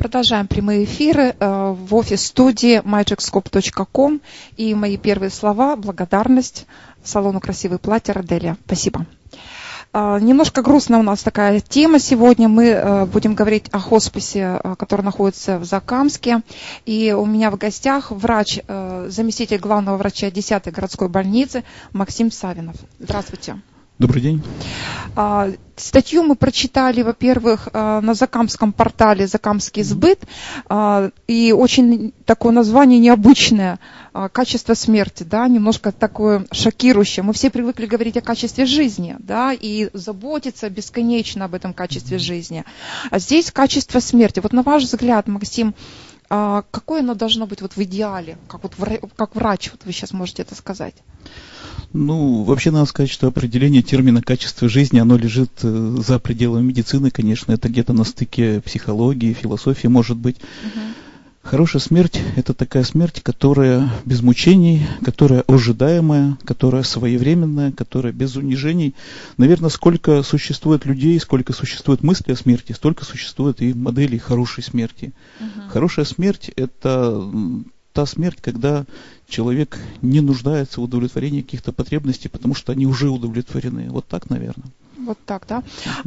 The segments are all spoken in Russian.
Продолжаем прямые эфиры э, в офис-студии magicscope.com. И мои первые слова – благодарность салону «Красивые платья» Роделия. Спасибо. Э, немножко грустно у нас такая тема сегодня. Мы э, будем говорить о хосписе, который находится в Закамске. И у меня в гостях врач, заместитель главного врача 10-й городской больницы Максим Савинов. Здравствуйте. Добрый день. А, статью мы прочитали, во-первых, а, на Закамском портале «Закамский сбыт», а, и очень такое название необычное «Качество смерти», да, немножко такое шокирующее. Мы все привыкли говорить о качестве жизни, да, и заботиться бесконечно об этом качестве жизни. А здесь качество смерти. Вот на ваш взгляд, Максим, какое оно должно быть вот в идеале, как, вот, как врач, вот вы сейчас можете это сказать? Ну, вообще надо сказать, что определение термина качества жизни, оно лежит э, за пределами медицины, конечно, это где-то на стыке психологии, философии, может быть. Угу. Хорошая смерть – это такая смерть, которая без мучений, которая ожидаемая, которая своевременная, которая без унижений. Наверное, сколько существует людей, сколько существует мысли о смерти, столько существует и моделей хорошей смерти. Угу. Хорошая смерть – это та смерть, когда человек не нуждается в удовлетворении каких-то потребностей, потому что они уже удовлетворены. Вот так, наверное. Вот так, да.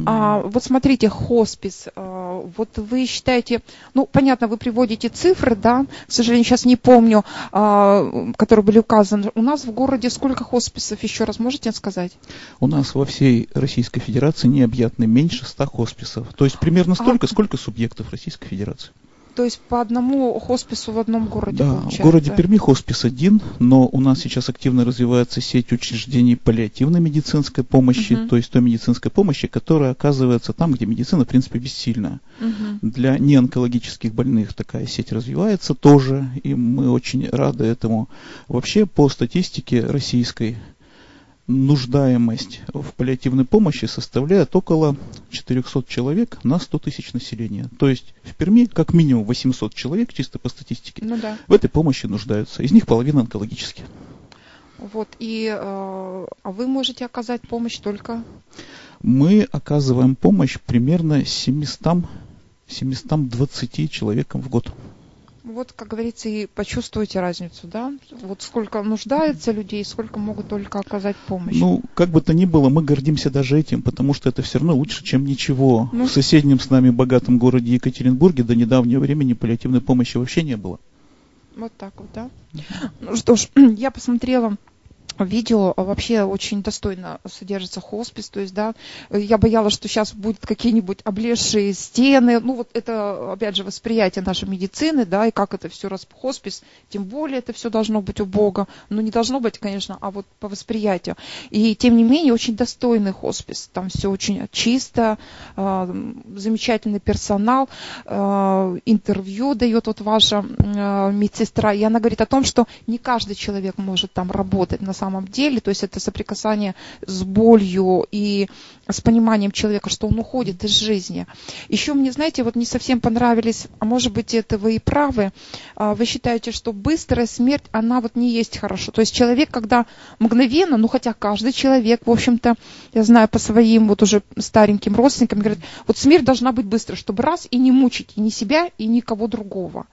А, вот смотрите, хоспис. А, вот вы считаете, ну, понятно, вы приводите цифры, да, к сожалению, сейчас не помню, а, которые были указаны. У нас в городе сколько хосписов, еще раз можете сказать? У нас во всей Российской Федерации необъятно меньше 100 хосписов. То есть примерно а столько, а... сколько субъектов Российской Федерации. То есть по одному хоспису в одном городе да, получается? в городе Перми хоспис один, но у нас сейчас активно развивается сеть учреждений паллиативной медицинской помощи, угу. то есть той медицинской помощи, которая оказывается там, где медицина, в принципе, бессильна. Угу. Для неонкологических больных такая сеть развивается тоже, и мы очень рады этому. Вообще, по статистике российской, нуждаемость в паллиативной помощи составляет около 400 человек на 100 тысяч населения. То есть в Перми как минимум 800 человек, чисто по статистике, ну, да. в этой помощи нуждаются. Из них половина онкологические. Вот, и э, а вы можете оказать помощь только? Мы оказываем помощь примерно 700, 720 человекам в год вот, как говорится, и почувствуйте разницу, да? Вот сколько нуждается людей, сколько могут только оказать помощь. Ну, как бы то ни было, мы гордимся даже этим, потому что это все равно лучше, чем ничего. Ну, в соседнем с нами богатом городе Екатеринбурге до недавнего времени паллиативной помощи вообще не было. Вот так вот, да? Ну что ж, я посмотрела видео вообще очень достойно содержится хоспис, то есть, да, я боялась, что сейчас будут какие-нибудь облезшие стены, ну, вот это, опять же, восприятие нашей медицины, да, и как это все раз хоспис, тем более это все должно быть у Бога, ну, не должно быть, конечно, а вот по восприятию. И, тем не менее, очень достойный хоспис, там все очень чисто, э, замечательный персонал, э, интервью дает вот ваша э, медсестра, и она говорит о том, что не каждый человек может там работать. На самом самом деле, то есть это соприкасание с болью и с пониманием человека, что он уходит из жизни. Еще мне, знаете, вот не совсем понравились, а может быть это вы и правы, а, вы считаете, что быстрая смерть, она вот не есть хорошо. То есть человек, когда мгновенно, ну хотя каждый человек, в общем-то, я знаю по своим вот уже стареньким родственникам, говорят, вот смерть должна быть быстрой, чтобы раз и не мучить и ни себя, и никого другого.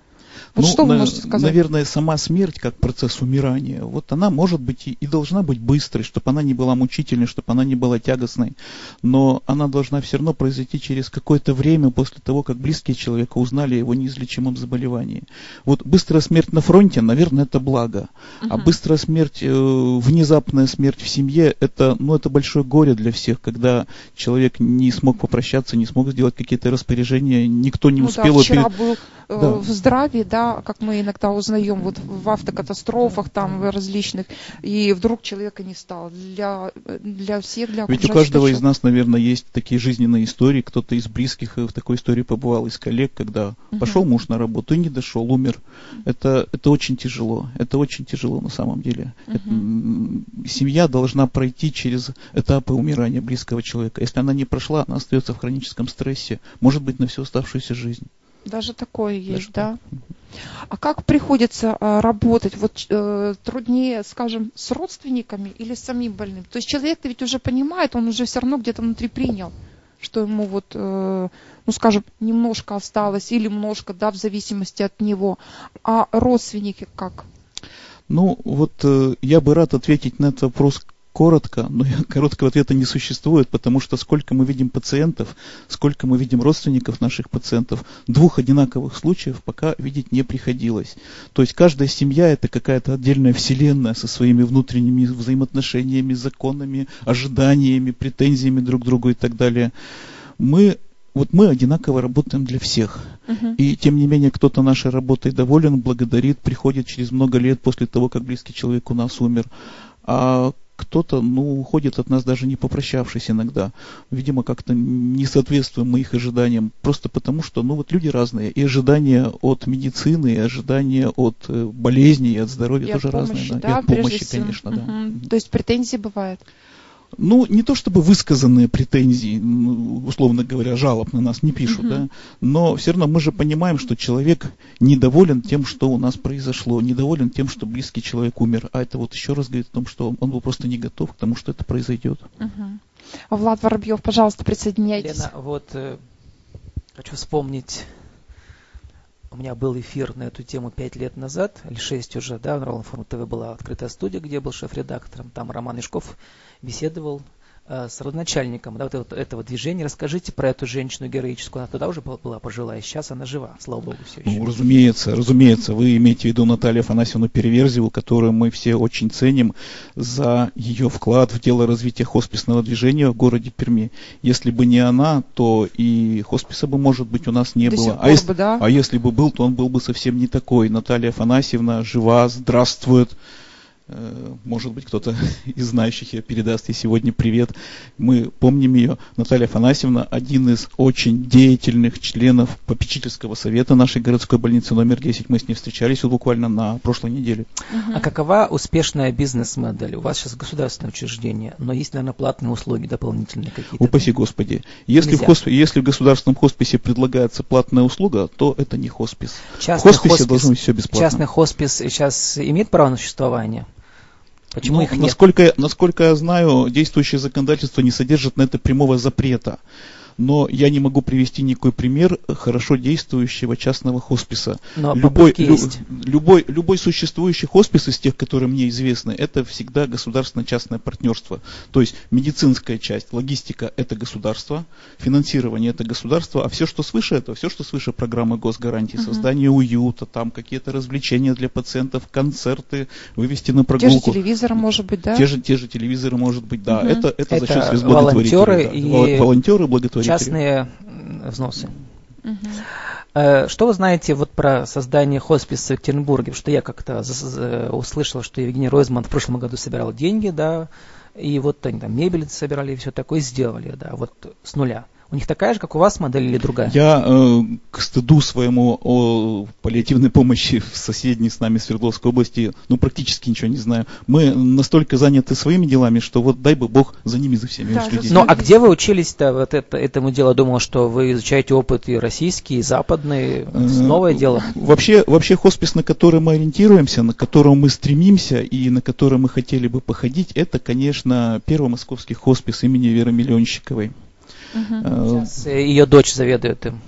Вот ну, что вы на, можете сказать? Наверное, сама смерть, как процесс умирания, вот она может быть и, и должна быть быстрой, чтобы она не была мучительной, чтобы она не была тягостной, но она должна все равно произойти через какое-то время после того, как близкие человека узнали о его неизлечимом заболевании. Вот быстрая смерть на фронте, наверное, это благо, угу. а быстрая смерть, э, внезапная смерть в семье, это, ну, это большое горе для всех, когда человек не смог попрощаться, не смог сделать какие-то распоряжения, никто не ну, успел... Да, вчера был э, да. в здравии, да, как мы иногда узнаем вот в автокатастрофах там различных, и вдруг человека не стало. Для, для всех, для Ведь у каждого из нас, наверное, есть такие жизненные истории. Кто-то из близких в такой истории побывал, из коллег, когда угу. пошел муж на работу и не дошел, умер. Это, это очень тяжело. Это очень тяжело на самом деле. Угу. Это, семья должна пройти через этапы умирания близкого человека. Если она не прошла, она остается в хроническом стрессе, может быть, на всю оставшуюся жизнь. Даже такое есть, Даже да. А как приходится а, работать? Вот э, труднее, скажем, с родственниками или с самим больным? То есть человек-то ведь уже понимает, он уже все равно где-то внутри принял, что ему вот, э, ну скажем, немножко осталось или немножко, да, в зависимости от него. А родственники как? Ну, вот э, я бы рад ответить на этот вопрос коротко, но короткого ответа не существует, потому что сколько мы видим пациентов, сколько мы видим родственников наших пациентов, двух одинаковых случаев пока видеть не приходилось. То есть каждая семья это какая-то отдельная вселенная со своими внутренними взаимоотношениями, законами, ожиданиями, претензиями друг к другу и так далее. Мы вот мы одинаково работаем для всех. Uh-huh. И тем не менее, кто-то нашей работой доволен, благодарит, приходит через много лет после того, как близкий человек у нас умер. А кто-то, ну, уходит от нас даже не попрощавшись иногда. Видимо, как-то не соответствуем мы их ожиданиям. Просто потому, что, ну, вот люди разные. И ожидания от медицины, и ожидания от э, болезней, и от здоровья и тоже от помощи, разные. Да, и от помощи, конечно, угу. да. То есть претензии бывают? Ну, не то чтобы высказанные претензии, условно говоря, жалоб на нас не пишут, uh-huh. да, но все равно мы же понимаем, что человек недоволен тем, что у нас произошло, недоволен тем, что близкий человек умер, а это вот еще раз говорит о том, что он был просто не готов к тому, что это произойдет. Uh-huh. Влад Воробьев, пожалуйста, присоединяйтесь. Лена, вот э, хочу вспомнить у меня был эфир на эту тему пять лет назад, или шесть уже, да, на Ролан Форму ТВ была открытая студия, где был шеф-редактором, там Роман Ишков беседовал с родоначальником да, вот этого, этого движения. Расскажите про эту женщину героическую. Она тогда уже была пожилая, сейчас она жива, слава богу, все еще. Ну, разумеется, разумеется. Вы имеете в виду Наталью Афанасьевну Переверзеву, которую мы все очень ценим за ее вклад в дело развития хосписного движения в городе Перми. Если бы не она, то и хосписа бы, может быть, у нас не До было. А если, бы, да? а если бы был, то он был бы совсем не такой. Наталья Афанасьевна жива, здравствует. Э, может быть, кто-то из знающих ее передаст ей сегодня привет. Мы помним ее. Наталья Афанасьевна, один из очень деятельных членов попечительского совета нашей городской больницы номер 10. Мы с ней встречались вот буквально на прошлой неделе. Uh-huh. А какова успешная бизнес-модель? У вас сейчас государственное учреждение, но есть, наверное, платные услуги дополнительные какие-то? Упаси Господи. Если в, хосп... Если в государственном хосписе предлагается платная услуга, то это не хоспис. Частный в хосписе хоспис, должно быть все бесплатно. Частный хоспис сейчас имеет право на существование? Почему ну, их нет? Насколько, насколько я знаю, действующее законодательство не содержит на это прямого запрета но я не могу привести никакой пример хорошо действующего частного хосписа. Но любой, лю, есть. любой, любой существующий хоспис из тех, которые мне известны, это всегда государственно-частное партнерство. То есть медицинская часть, логистика – это государство, финансирование – это государство, а все, что свыше этого, все, что свыше программы госгарантии, угу. создание уюта, там какие-то развлечения для пациентов, концерты, вывести на прогулку. Те же телевизоры, может быть, да? Те же, те же телевизоры, может быть, да. Угу. Это, это, это за счет волонтеры да. и волонтеры, благотворители частные взносы. Угу. Что вы знаете вот про создание хосписа в Екатеринбурге? Потому что я как-то услышал, что Евгений Ройзман в прошлом году собирал деньги, да, и вот они там мебель собирали и все такое сделали, да, вот с нуля. У них такая же, как у вас модель или другая? Я э, к стыду своему о паллиативной помощи в соседней с нами Свердловской области, ну, практически ничего не знаю. Мы настолько заняты своими делами, что вот дай бы Бог за ними, за всеми да, следить. Ну, а где вы учились-то вот это, этому делу? Думал, что вы изучаете опыт и российский, и западный. Э, новое дело. Вообще, вообще хоспис, на который мы ориентируемся, на котором мы стремимся и на который мы хотели бы походить, это, конечно, первый московский хоспис имени Веры Миллионщиковой. Угу. Сейчас ее дочь заведует им.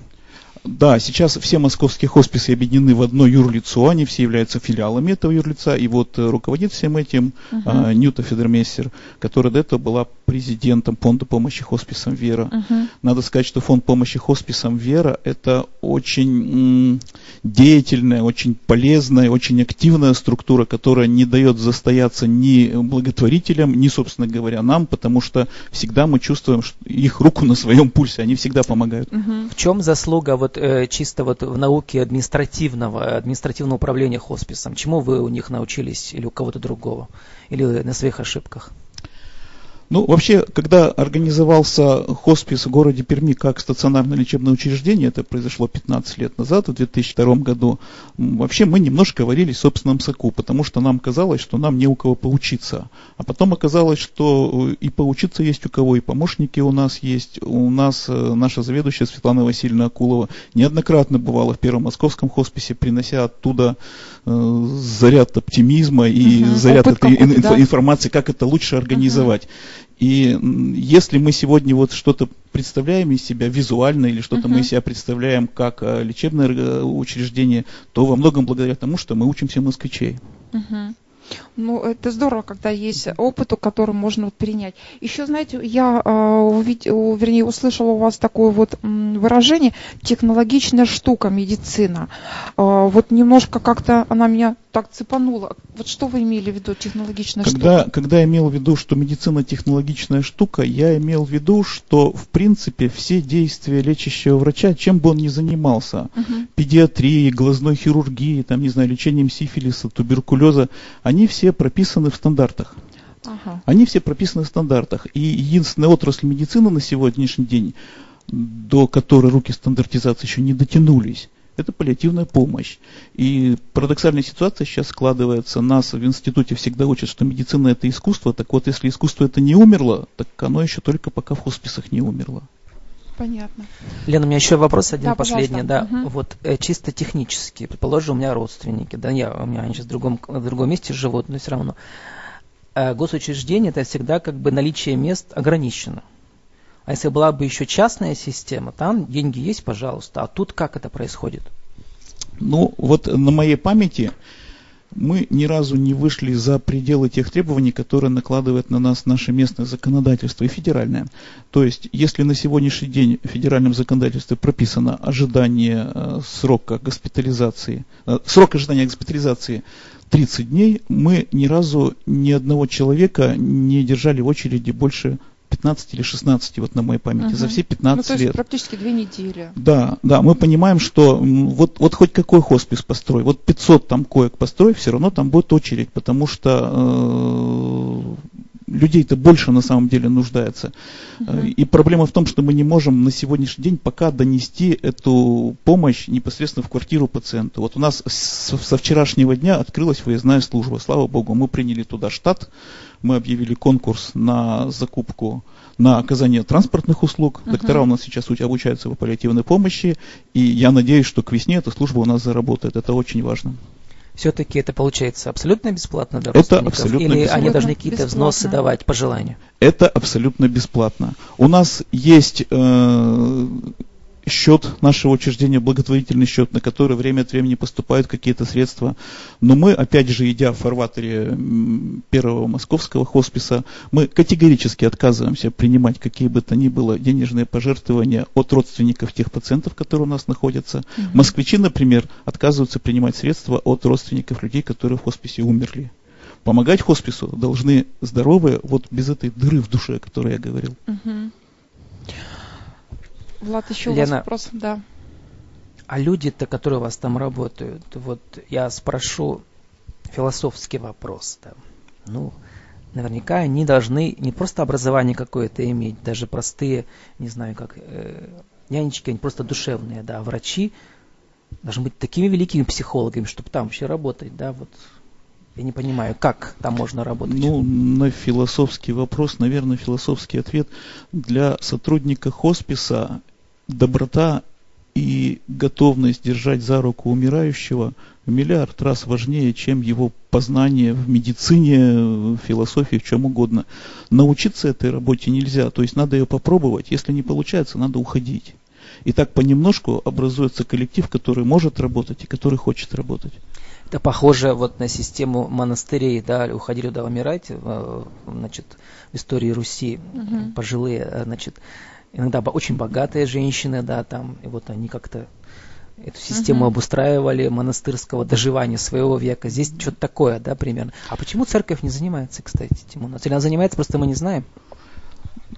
Да, сейчас все московские хосписы объединены в одно юрлицо, они все являются филиалами этого юрлица, и вот э, руководит всем этим uh-huh. а, Ньюта Федермейстер, которая до этого была президентом фонда помощи хосписам Вера. Uh-huh. Надо сказать, что фонд помощи хосписам Вера это очень м, деятельная, очень полезная, очень активная структура, которая не дает застояться ни благотворителям, ни, собственно говоря, нам, потому что всегда мы чувствуем их руку на своем пульсе, они всегда помогают. Uh-huh. В чем заслуга вот вот э, чисто вот в науке административного, административного управления хосписом? Чему вы у них научились или у кого-то другого? Или на своих ошибках? Ну, вообще, когда организовался хоспис в городе Перми как стационарное лечебное учреждение, это произошло 15 лет назад, в 2002 году, вообще мы немножко варились в собственном соку, потому что нам казалось, что нам не у кого поучиться. А потом оказалось, что и поучиться есть у кого, и помощники у нас есть. У нас э, наша заведующая Светлана Васильевна Акулова неоднократно бывала в Первом Московском хосписе, принося оттуда э, заряд оптимизма и угу, заряд этой ин- да? информации, как это лучше организовать. Угу. И если мы сегодня вот что-то представляем из себя визуально или что-то uh-huh. мы из себя представляем как э, лечебное э, учреждение, то во многом благодаря тому, что мы учимся москвичей. Uh-huh. Ну, это здорово, когда есть опыт, который можно вот перенять. Еще, знаете, я э, увидел, вернее, услышала у вас такое вот выражение «технологичная штука медицина». Э, вот немножко как-то она меня так цепанула. Вот что вы имели в виду технологичная когда, штука? Когда я имел в виду, что медицина технологичная штука, я имел в виду, что в принципе все действия лечащего врача, чем бы он ни занимался, угу. педиатрией, глазной хирургией, там, не знаю, лечением сифилиса, туберкулеза, они все прописаны в стандартах. Ага. Они все прописаны в стандартах. И единственная отрасль медицины на сегодняшний день, до которой руки стандартизации еще не дотянулись, это паллиативная помощь. И парадоксальная ситуация сейчас складывается. Нас в институте всегда учат, что медицина это искусство. Так вот, если искусство это не умерло, так оно еще только пока в хосписах не умерло. Понятно. Лена, у меня еще вопрос один да, последний, да. Угу. Вот э, чисто технически, предположим, у меня родственники, да, я, у меня они сейчас в другом, в другом месте живут, но все равно. Э, госучреждение это всегда как бы наличие мест ограничено. А если была бы еще частная система, там деньги есть, пожалуйста. А тут как это происходит? Ну, вот на моей памяти мы ни разу не вышли за пределы тех требований, которые накладывает на нас наше местное законодательство и федеральное. То есть, если на сегодняшний день в федеральном законодательстве прописано ожидание э, срока госпитализации, э, срок ожидания госпитализации 30 дней, мы ни разу ни одного человека не держали в очереди больше 15 или 16, вот на моей памяти, угу. за все 15 ну, то есть лет. практически две недели. Да, да, мы понимаем, что вот, вот хоть какой хоспис построй, вот 500 там коек построй, все равно там будет очередь, потому что э, людей-то больше на самом деле нуждается. Угу. И проблема в том, что мы не можем на сегодняшний день пока донести эту помощь непосредственно в квартиру пациента. Вот у нас со, со вчерашнего дня открылась выездная служба. Слава богу, мы приняли туда штат, мы объявили конкурс на закупку, на оказание транспортных услуг. Uh-huh. Доктора у нас сейчас обучаются в паллиативной помощи, и я надеюсь, что к весне эта служба у нас заработает. Это очень важно. Все-таки это получается абсолютно бесплатно для Это абсолютно Или бесплатно. они должны какие-то взносы давать по желанию? Это абсолютно бесплатно. У нас есть э, счет нашего учреждения, благотворительный счет, на который время от времени поступают какие-то средства. Но мы, опять же, идя в фарватере первого московского хосписа, мы категорически отказываемся принимать какие бы то ни было денежные пожертвования от родственников тех пациентов, которые у нас находятся. Угу. Москвичи, например, отказываются принимать средства от родственников людей, которые в хосписе умерли. Помогать хоспису должны здоровые, вот без этой дыры в душе, о которой я говорил. Угу. Влад, еще Лена, у вас вопрос? Да. А люди-то, которые у вас там работают, вот я спрошу философский вопрос. Да. Ну, наверняка они должны не просто образование какое-то иметь, даже простые, не знаю, как э, нянечки, они просто душевные, да, а врачи должны быть такими великими психологами, чтобы там вообще работать, да, вот я не понимаю, как там можно работать? Ну, на философский вопрос, наверное, философский ответ. Для сотрудника хосписа доброта и готовность держать за руку умирающего в миллиард раз важнее, чем его познание в медицине, в философии, в чем угодно. Научиться этой работе нельзя, то есть надо ее попробовать, если не получается, надо уходить. И так понемножку образуется коллектив, который может работать и который хочет работать. Это похоже вот на систему монастырей, да, уходили туда умирать, э, значит, в истории Руси, угу. пожилые, э, значит, иногда очень богатые женщины, да, там, и вот они как-то эту систему uh-huh. обустраивали монастырского доживания своего века. Здесь что-то такое, да, примерно. А почему церковь не занимается, кстати, Тимон? Или она занимается, просто мы не знаем?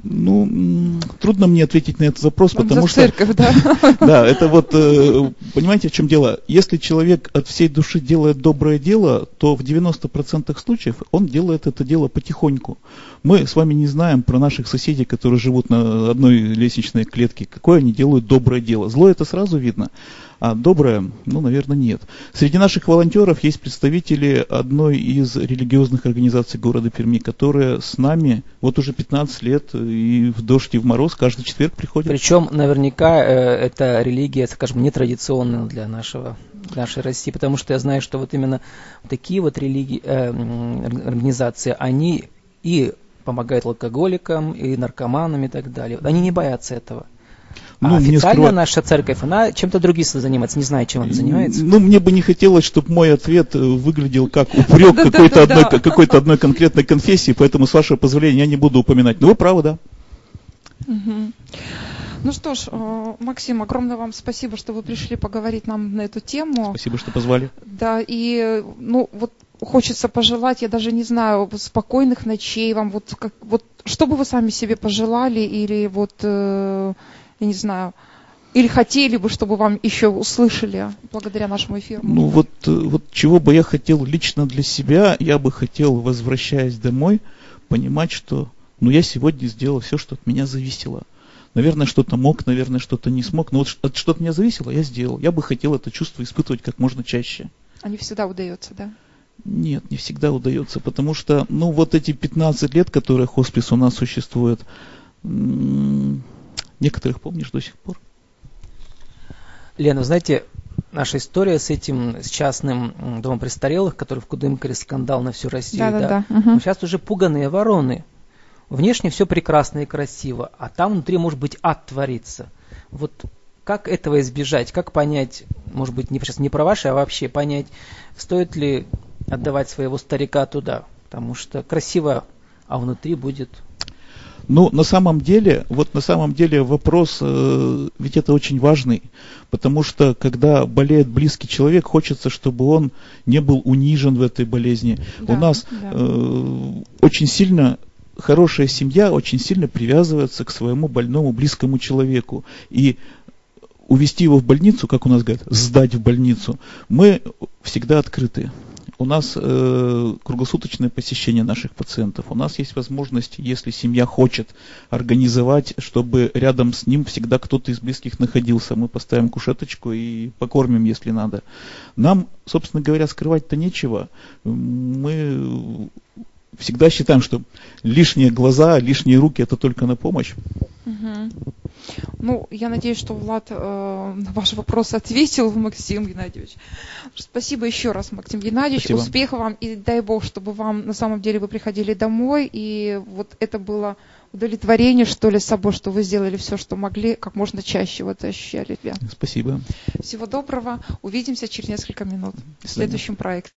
Ну, трудно мне ответить на этот вопрос, Нам потому что... Церковь, да? Да, это вот, э, понимаете, в чем дело? Если человек от всей души делает доброе дело, то в 90% случаев он делает это дело потихоньку. Мы с вами не знаем про наших соседей, которые живут на одной лестничной клетке, какое они делают доброе дело. Зло это сразу видно а доброе, ну, наверное, нет. Среди наших волонтеров есть представители одной из религиозных организаций города Перми, которая с нами вот уже 15 лет и в дождь, и в мороз каждый четверг приходит. Причем наверняка э, эта религия, скажем, нетрадиционная для нашего нашей России, потому что я знаю, что вот именно такие вот религии, э, организации, они и помогает алкоголикам и наркоманам и так далее. Они не боятся этого. Ну, официально скрывать- наша церковь, она чем-то другим занимается, не знаю, чем она занимается. Ну, мне бы не хотелось, чтобы мой ответ э, выглядел как упрек какой-то одной, какой-то одной конкретной конфессии, поэтому, с вашего позволения, я не буду упоминать. Но вы правы, да. Ну что ж, э, Максим, огромное вам спасибо, что вы пришли поговорить нам на эту тему. Спасибо, что позвали. Да, и ну вот хочется пожелать, я даже не знаю, спокойных ночей вам, вот как вот что бы вы сами себе пожелали, или вот э, я не знаю, или хотели бы, чтобы вам еще услышали благодаря нашему эфиру. Ну вот, э, вот чего бы я хотел лично для себя, я бы хотел, возвращаясь домой, понимать, что ну я сегодня сделал все, что от меня зависело. Наверное, что-то мог, наверное, что-то не смог, но вот от что от меня зависело, я сделал. Я бы хотел это чувство испытывать как можно чаще. А не всегда удается, да? Нет, не всегда удается, потому что, ну, вот эти 15 лет, которые хоспис у нас существует, м, некоторых помнишь до сих пор? Лена, вы знаете, наша история с этим, с частным домом престарелых, который в Кудымкаре скандал на всю Россию, Да, да, да. Ну, сейчас уже пуганые вороны. Внешне все прекрасно и красиво, а там внутри может быть ад творится. Вот как этого избежать? Как понять, может быть, не, сейчас не про ваши, а вообще понять, стоит ли отдавать своего старика туда? Потому что красиво, а внутри будет... Ну, на самом деле, вот на самом деле вопрос, э, ведь это очень важный, потому что когда болеет близкий человек, хочется, чтобы он не был унижен в этой болезни. Да, У нас да. э, очень сильно хорошая семья очень сильно привязывается к своему больному близкому человеку и увести его в больницу, как у нас говорят, сдать в больницу, мы всегда открыты. У нас э, круглосуточное посещение наших пациентов. У нас есть возможность, если семья хочет, организовать, чтобы рядом с ним всегда кто-то из близких находился. Мы поставим кушеточку и покормим, если надо. Нам, собственно говоря, скрывать-то нечего. Мы всегда считаем, что лишние глаза, лишние руки это только на помощь. Мгм. Ну, я надеюсь, что Влад э, на ваши вопросы ответил, Максим Геннадьевич. Спасибо еще раз, Максим Геннадьевич. Спасибо. Успехов вам и дай Бог, чтобы вам на самом деле вы приходили домой, и вот это было удовлетворение, что ли, с собой, что вы сделали все, что могли, как можно чаще вот ощущали себя. Спасибо. Всего доброго. Увидимся через несколько минут в следующем проекте.